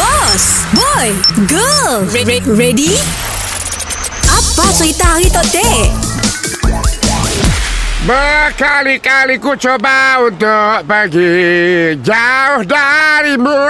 Boss, boy, girl, re- re- ready? Apa cerita hari tu, dek? Berkali-kali ku coba untuk pergi jauh darimu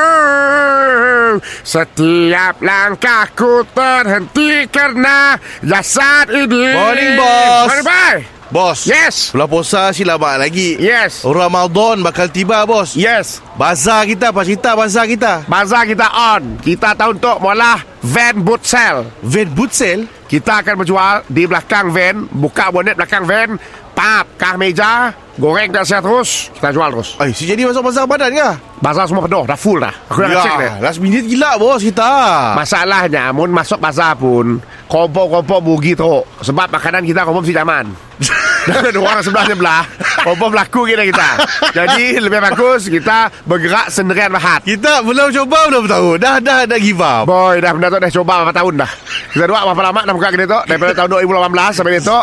Setiap langkahku terhenti karena jasad ini Morning, boss. Morning, boy Bos. Yes. Bulan puasa si lama lagi. Yes. Ramadan bakal tiba bos. Yes. Bazar kita Apa cerita bazar kita. Bazar kita on. Kita tahu untuk mula van boot sale. Van boot sale? Kita akan menjual di belakang van. Buka bonet belakang van. Pap, kah meja Goreng tak siap terus Kita jual terus. Ay, si jadi masuk bazar badan ke? Bazar semua penuh Dah full dah. Aku dah cek dah Ya, last minute gila bos kita. Masalahnya Mun masuk bazar pun Kompor-kompor bugi teruk. Sebab makanan kita kompor mesti zaman Dan orang sebelah-sebelah Kompor berlaku kita kita. Jadi lebih bagus Kita bergerak sendirian bahat Kita belum coba belum tahu. Dah dah dah give up. Boy dah benda tu dah coba berapa tahun dah. Kita dua berapa lama dah buka kedai tu? Daripada tahun 2018 sampai ni tu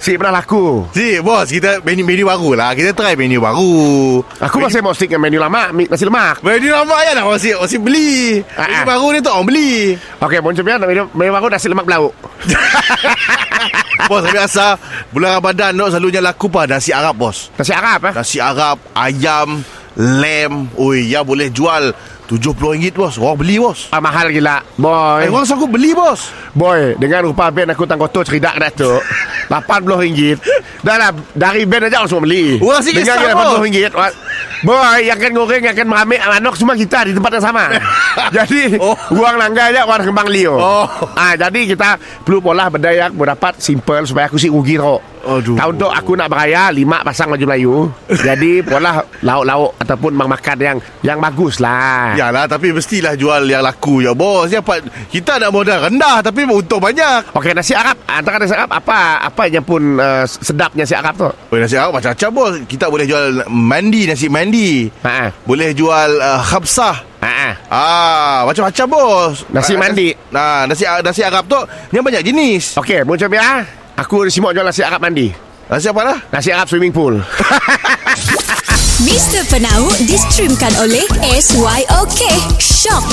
Si pernah laku. Si bos kita menu menu baru lah. Kita try menu baru. Aku masih mau stick dengan menu lama Nasi lemak. Menu lama ya lah Masih, masih beli. Ah, Menu ah. baru ni tu orang beli. Okey, bon macam menu, menu baru nasi lemak belauk. Bos biasa Bulan Ramadan tu selalunya laku pa Nasi Arab bos. Nasi Arab eh? Nasi Arab Ayam Lem. Oi ya boleh jual. RM70 bos. Orang beli bos. Ah, Mahal gila. Boy. Eh, orang sanggup beli bos. Boy, dengan rupa band aku tangkoto ceridak dah tu. RM80 Dah lah, dari band aja orang semua beli. Wah, sikit Dengan sama. RM80 Wah, Boy, yang akan goreng, yang akan meramik Manok semua kita di tempat yang sama. Jadi, Oh. uang langgar aja Orang kembang Leo. Oh. ah, Jadi kita perlu pola benda yang Berdapat simple Supaya aku si rugi teruk Aduh. Tahun tu aku nak beraya Lima pasang baju Melayu. Jadi pola lauk-lauk Ataupun makan yang Yang bagus lah Yalah tapi mestilah jual yang laku. Ya bos ya, Kita nak modal rendah Tapi untung banyak. Okey, nasi Arab. Antara nasi Arab. Apa apa yang pun uh, Sedapnya nasi Arab tu? Oh, nasi Arab macam-macam bos. Kita boleh jual mandi Nasi mandi. Haa Boleh jual uh, khabsah Haa Ah, macam-macam bos. Nasi Ah, mandi. Nah, nasi nasi Arab tu yang banyak jenis. Okey, macam biasa Aku simak jual nasi Arab mandi Nasi apa lah? Nasi Arab swimming pool Mr. Penau distremkan oleh SYOK. Shock.